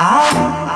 아.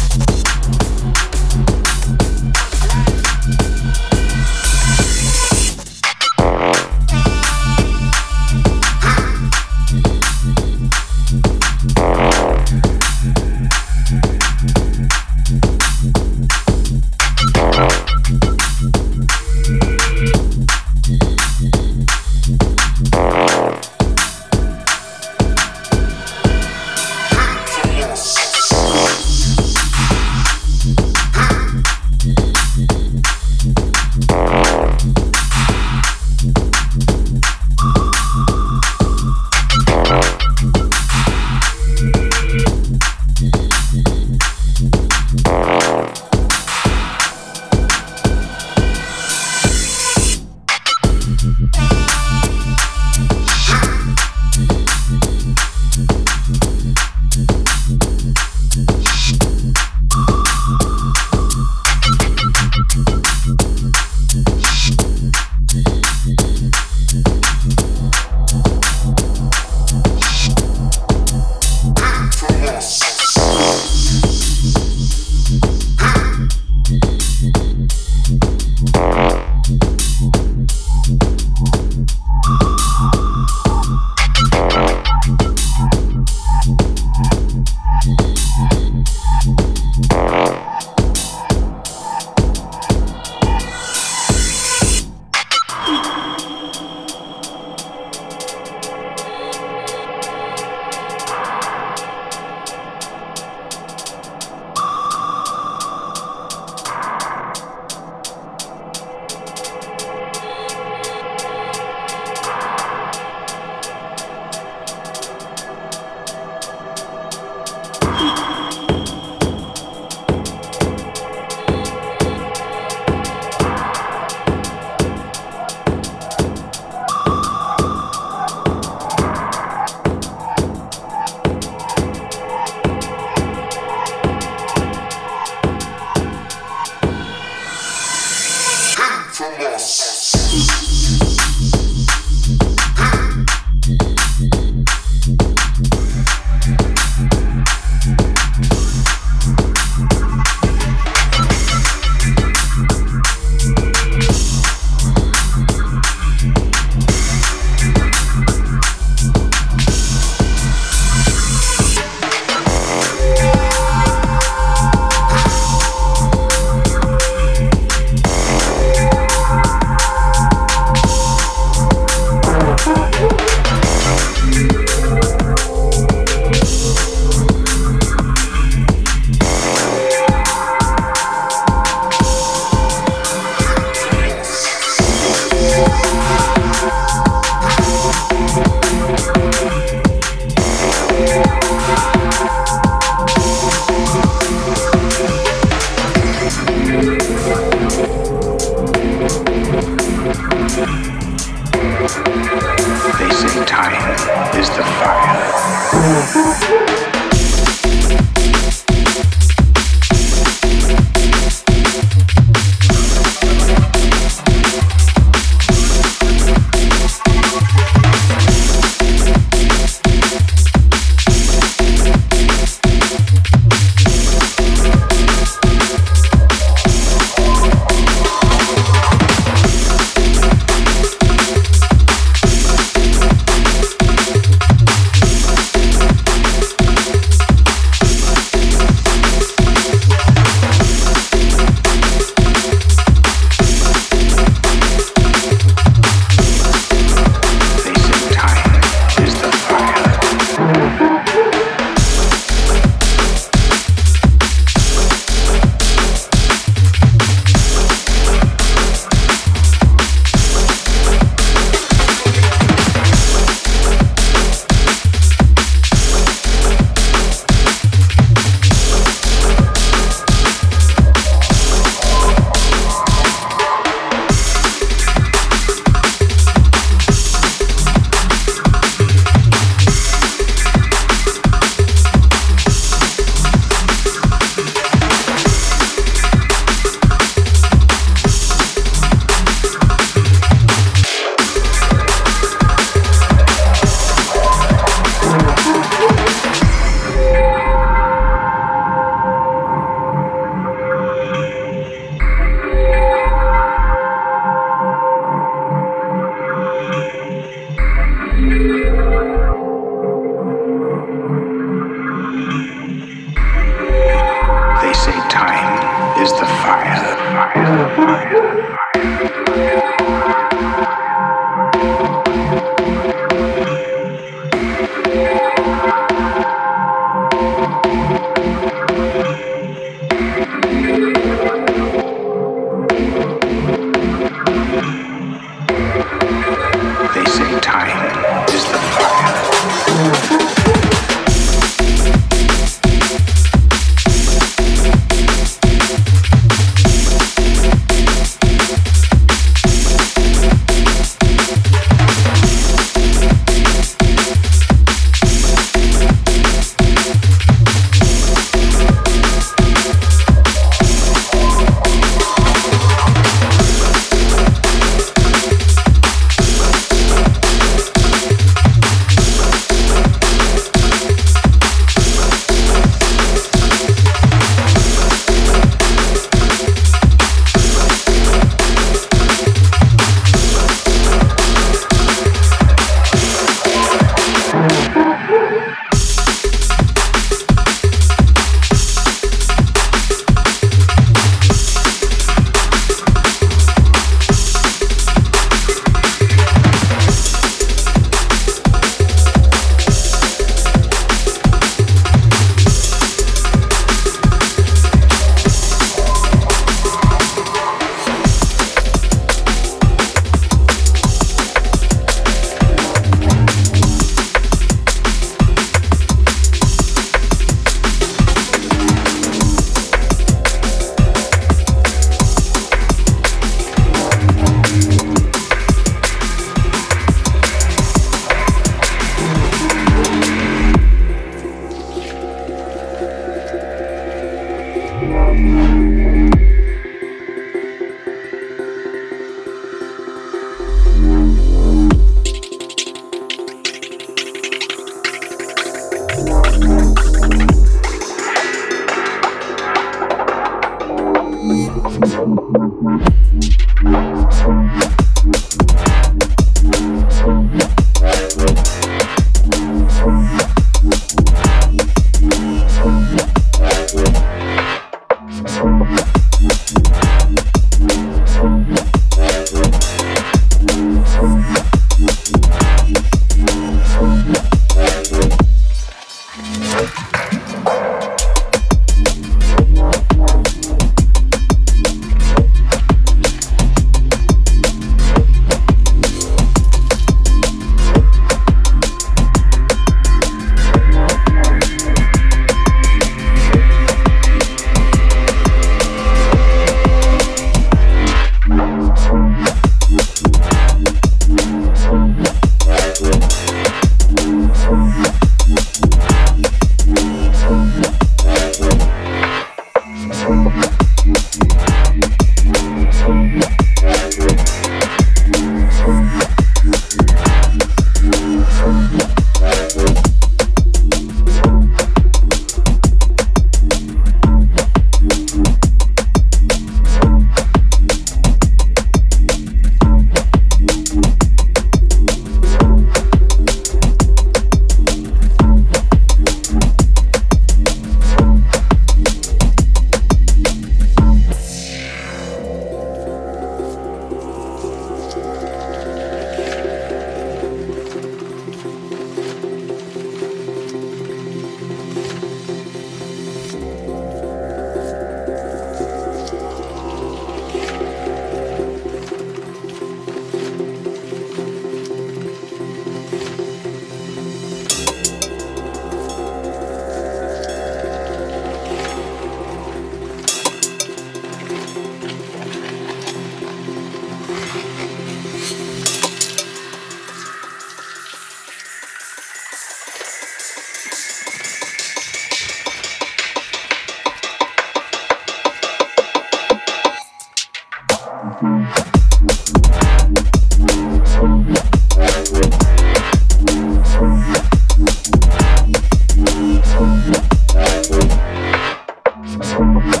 Bye.